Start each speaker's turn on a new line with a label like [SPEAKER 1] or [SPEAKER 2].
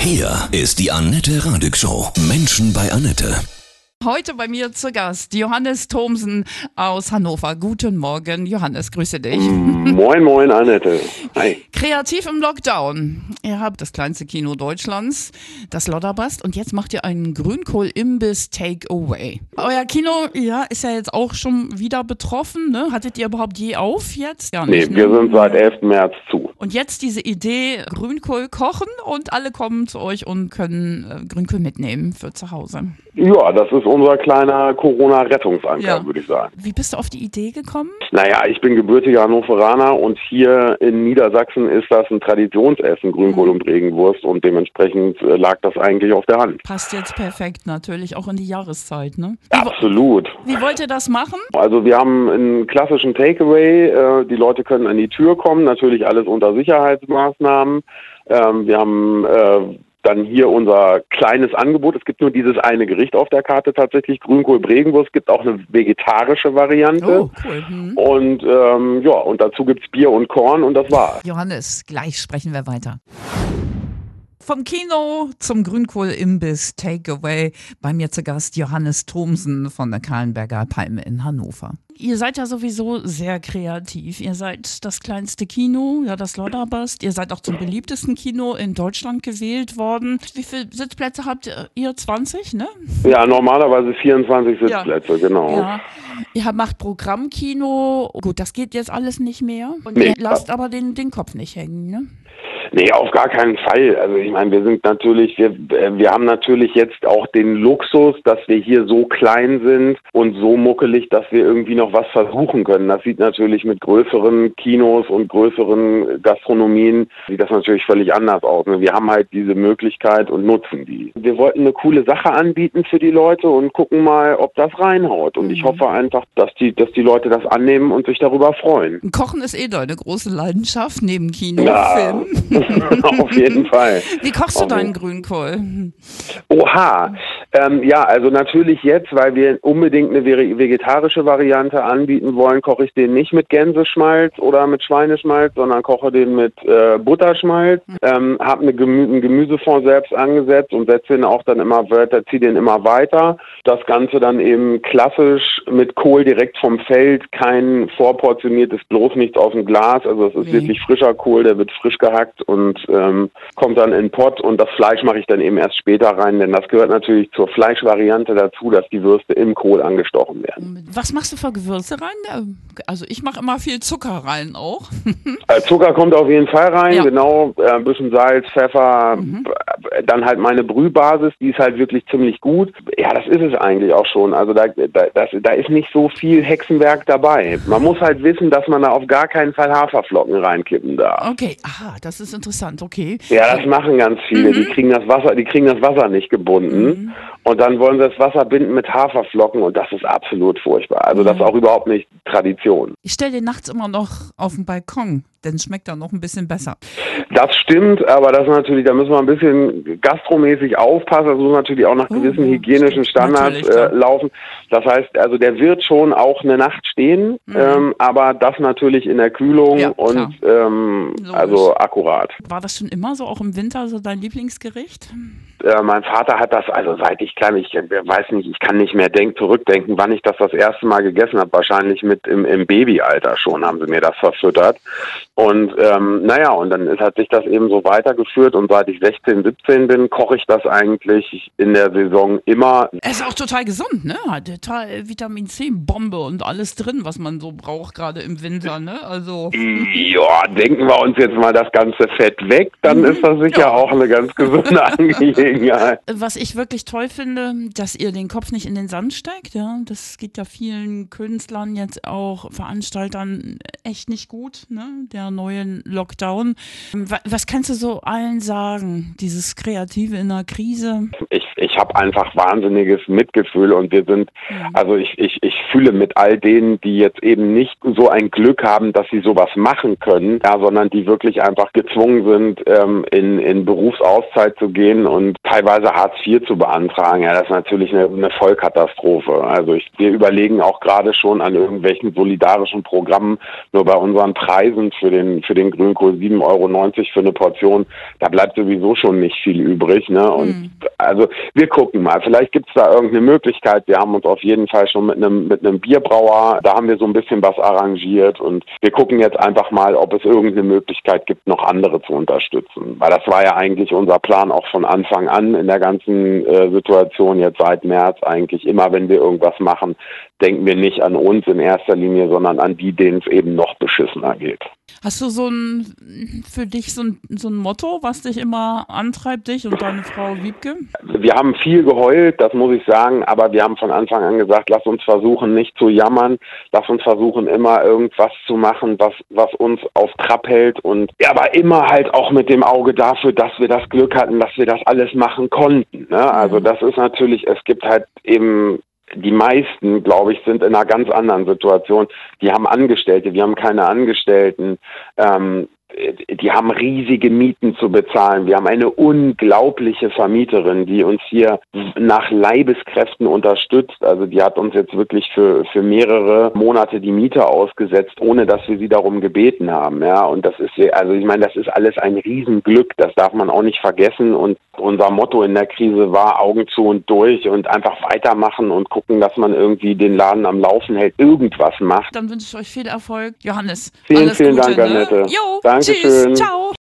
[SPEAKER 1] Hier ist die Annette Radig Show. Menschen bei Annette.
[SPEAKER 2] Heute bei mir zu Gast Johannes Thomsen aus Hannover. Guten Morgen, Johannes, grüße dich.
[SPEAKER 3] Moin, moin, Annette. Hi.
[SPEAKER 2] Kreativ im Lockdown. Ihr habt das kleinste Kino Deutschlands, das Lodderbast, und jetzt macht ihr einen Grünkohl-Imbiss Takeaway. Euer Kino, ja, ist ja jetzt auch schon wieder betroffen, ne? Hattet ihr überhaupt je auf jetzt? Ja,
[SPEAKER 3] Nee,
[SPEAKER 2] nicht, ne?
[SPEAKER 3] wir sind seit 11. März zu.
[SPEAKER 2] Und jetzt diese Idee, Grünkohl kochen und alle kommen zu euch und können äh, Grünkohl mitnehmen für zu Hause.
[SPEAKER 3] Ja, das ist unser kleiner Corona-Rettungsanker,
[SPEAKER 2] Ja.
[SPEAKER 3] würde ich sagen.
[SPEAKER 2] Wie bist du auf die Idee gekommen?
[SPEAKER 3] Naja, ich bin gebürtiger Hannoveraner und hier in Niedersachsen ist das ein Traditionsessen, Grünkohl
[SPEAKER 2] Mhm.
[SPEAKER 3] und Regenwurst und dementsprechend äh, lag das eigentlich auf der Hand.
[SPEAKER 2] Passt jetzt perfekt natürlich auch in die Jahreszeit, ne? Wie,
[SPEAKER 3] Absolut.
[SPEAKER 2] wie wollt ihr das machen?
[SPEAKER 3] Also wir haben einen klassischen Takeaway. Äh, die Leute können an die Tür kommen, natürlich alles unter Sicherheitsmaßnahmen. Ähm, wir haben äh, dann hier unser kleines Angebot. Es gibt nur dieses eine Gericht auf der Karte tatsächlich, Grünkohl Bregenwurst. Es gibt auch eine vegetarische Variante.
[SPEAKER 2] Oh, cool. Hm.
[SPEAKER 3] Und ähm, ja, und dazu gibt's Bier und Korn und das war's.
[SPEAKER 2] Johannes, gleich sprechen wir weiter. Vom Kino zum Grünkohl-Imbiss Takeaway. Bei mir zu Gast Johannes Thomsen von der Kahlenberger Palme in Hannover. Ihr seid ja sowieso sehr kreativ. Ihr seid das kleinste Kino, ja, das Lodderbast. Ihr seid auch zum beliebtesten Kino in Deutschland gewählt worden. Wie viele Sitzplätze habt ihr? 20, ne?
[SPEAKER 3] Ja, normalerweise 24 Sitzplätze, genau.
[SPEAKER 2] Ja. Ihr macht Programmkino. Gut, das geht jetzt alles nicht mehr. Und
[SPEAKER 3] Nee.
[SPEAKER 2] ihr lasst aber den, den Kopf nicht hängen, ne?
[SPEAKER 3] Nee, auf gar keinen Fall. Also ich meine, wir sind natürlich, wir, äh, wir haben natürlich jetzt auch den Luxus, dass wir hier so klein sind und so muckelig, dass wir irgendwie noch was versuchen können. Das sieht natürlich mit größeren Kinos und größeren Gastronomien, sieht das natürlich völlig anders aus. ne? Wir haben halt diese Möglichkeit und nutzen die. Wir wollten eine coole Sache anbieten für die Leute und gucken mal, ob das reinhaut. Und ich hoffe einfach, dass die, dass die Leute das annehmen und sich darüber freuen.
[SPEAKER 2] Kochen ist eh deine große Leidenschaft neben Kino,
[SPEAKER 3] Ja.
[SPEAKER 2] Film.
[SPEAKER 3] auf jeden Fall.
[SPEAKER 2] Wie kochst du
[SPEAKER 3] Auf
[SPEAKER 2] deinen Grünkohl?
[SPEAKER 3] Oha, ähm, ja, also natürlich jetzt, weil wir unbedingt eine vegetarische Variante anbieten wollen, koche ich den nicht mit Gänseschmalz oder mit Schweineschmalz, sondern koche den mit äh, Butterschmalz. Ähm, habe eine Gemü einen Gemüsefond selbst angesetzt und setze den auch dann immer weiter, ziehe den immer weiter. Das Ganze dann eben klassisch mit Kohl direkt vom Feld, kein vorportioniertes, bloß nichts aus dem Glas. Also es ist
[SPEAKER 2] Nee.
[SPEAKER 3] wirklich frischer Kohl, der wird frisch gehackt und ähm, kommt dann in den Pott und das Fleisch mache ich dann eben erst später rein, denn das gehört natürlich zur Fleischvariante dazu, dass die Würste im Kohl angestochen werden.
[SPEAKER 2] Was machst du für Gewürze rein? Also ich mache immer viel Zucker rein auch.
[SPEAKER 3] Äh, Zucker kommt auf jeden Fall rein,
[SPEAKER 2] Ja. Mhm.
[SPEAKER 3] genau, äh, ein bisschen Salz, Pfeffer, b- dann halt meine Brühbasis, die ist halt wirklich ziemlich gut. Ja, das ist es eigentlich auch schon. Also da, da, das, da ist nicht so viel Hexenwerk dabei. Man muss halt wissen, dass man da auf gar keinen Fall Haferflocken reinkippen darf.
[SPEAKER 2] Okay, aha, das ist interessant, okay.
[SPEAKER 3] Ja, das machen ganz viele. Die kriegen das Wasser, die kriegen das Wasser nicht gebunden. Und dann wollen sie das Wasser binden mit Haferflocken und das ist absolut furchtbar. Also das ist auch überhaupt nicht Tradition.
[SPEAKER 2] Ich stelle den nachts immer noch auf den Balkon, dann schmeckt er noch ein bisschen besser.
[SPEAKER 3] Das stimmt, aber das natürlich, da müssen wir ein bisschen gastromäßig aufpassen. Das muss natürlich auch nach gewissen
[SPEAKER 2] ja,
[SPEAKER 3] hygienischen. Standards äh, laufen. Das heißt, also der wird schon auch eine Nacht stehen, ähm, aber das natürlich in der Kühlung
[SPEAKER 2] Mhm. Ja,
[SPEAKER 3] und ähm, also akkurat.
[SPEAKER 2] War das schon immer so, auch im Winter, so dein Lieblingsgericht?
[SPEAKER 3] Äh, mein Vater hat das, also seit ich klein, ich äh, weiß nicht, ich kann nicht mehr denk, zurückdenken, wann ich das das erste Mal gegessen habe. Wahrscheinlich mit im, im Babyalter schon haben sie mir das verfüttert. Und ähm, naja, und dann ist, hat sich das eben so weitergeführt und seit ich 16, 17 bin, koche ich das eigentlich in der Saison immer.
[SPEAKER 2] Er ist auch total gesund, ne? Hat total Vitamin C, Bombe und alles drin, was man so braucht, gerade im Winter, ne? Also.
[SPEAKER 3] Ja, denken wir uns jetzt mal das ganze Fett weg, dann ist das sicher
[SPEAKER 2] Ja.
[SPEAKER 3] auch eine ganz gesunde Angelegenheit.
[SPEAKER 2] Was ich wirklich toll finde, dass ihr den Kopf nicht in den Sand steckt, ja. Das geht ja vielen Künstlern jetzt auch, Veranstaltern echt nicht gut, ne? Der neue Lockdown. Wa- Was kannst du so allen sagen? Dieses Kreative in der Krise?
[SPEAKER 3] Ich, ich habe einfach wahnsinniges Mitgefühl und wir sind, mhm. also ich, ich, ich fühle mit all denen, die jetzt eben nicht so ein Glück haben, dass sie sowas machen können, ja, sondern die wirklich einfach gezwungen sind, ähm, in, in Berufsauszeit zu gehen und teilweise Hartz IV zu beantragen. Ja, das ist natürlich eine, eine Vollkatastrophe. Also ich, wir überlegen auch gerade schon an irgendwelchen solidarischen Programmen, nur bei unseren Preisen für den, für den Grünkohl 7,90 Euro für eine Portion, da bleibt sowieso schon nicht viel übrig. Ne? Und mhm. also wir gucken mal. Vielleicht gibt es da irgendeine Möglichkeit. Wir haben uns auf jeden Fall schon mit einem mit einem Bierbrauer, da haben wir so ein bisschen was arrangiert und wir gucken jetzt einfach mal, ob es irgendeine Möglichkeit gibt, noch andere zu unterstützen. Weil das war ja eigentlich unser Plan auch von Anfang an in der ganzen äh, Situation jetzt seit März eigentlich immer, wenn wir irgendwas machen, denken wir nicht an uns in erster Linie, sondern an die, denen es eben noch beschissener geht.
[SPEAKER 2] Hast du so ein für dich so ein, so ein Motto, was dich immer antreibt, dich und deine Frau Wiebke?
[SPEAKER 3] Wir haben viel geheult, das muss ich sagen, aber wir haben von Anfang an gesagt, lass uns versuchen, nicht zu jammern, lass uns versuchen, immer irgendwas zu machen, was, was uns auf Trab hält und ja, aber immer halt auch mit dem Auge dafür, dass wir das Glück hatten, dass wir das alles machen konnten. Ne? Also mhm. das ist natürlich, es gibt halt eben die meisten, glaube ich, sind in einer ganz anderen Situation. Die haben Angestellte, wir haben keine Angestellten. Ähm, die haben riesige Mieten zu bezahlen. Wir haben eine unglaubliche Vermieterin, die uns hier nach Leibeskräften unterstützt. Also die hat uns jetzt wirklich für, für mehrere Monate die Miete ausgesetzt, ohne dass wir sie darum gebeten haben. Ja, und das ist, also ich meine, das ist alles ein Riesenglück. Das darf man auch nicht vergessen. Und unser Motto in der Krise war Augen zu und durch und einfach weitermachen und gucken, dass man irgendwie den Laden am Laufen hält, irgendwas macht.
[SPEAKER 2] Dann wünsche ich euch viel Erfolg. Johannes.
[SPEAKER 3] Vielen, vielen Gute, Dank, ne? Annette. Jo,
[SPEAKER 2] Dankeschön. Tschüss, ciao.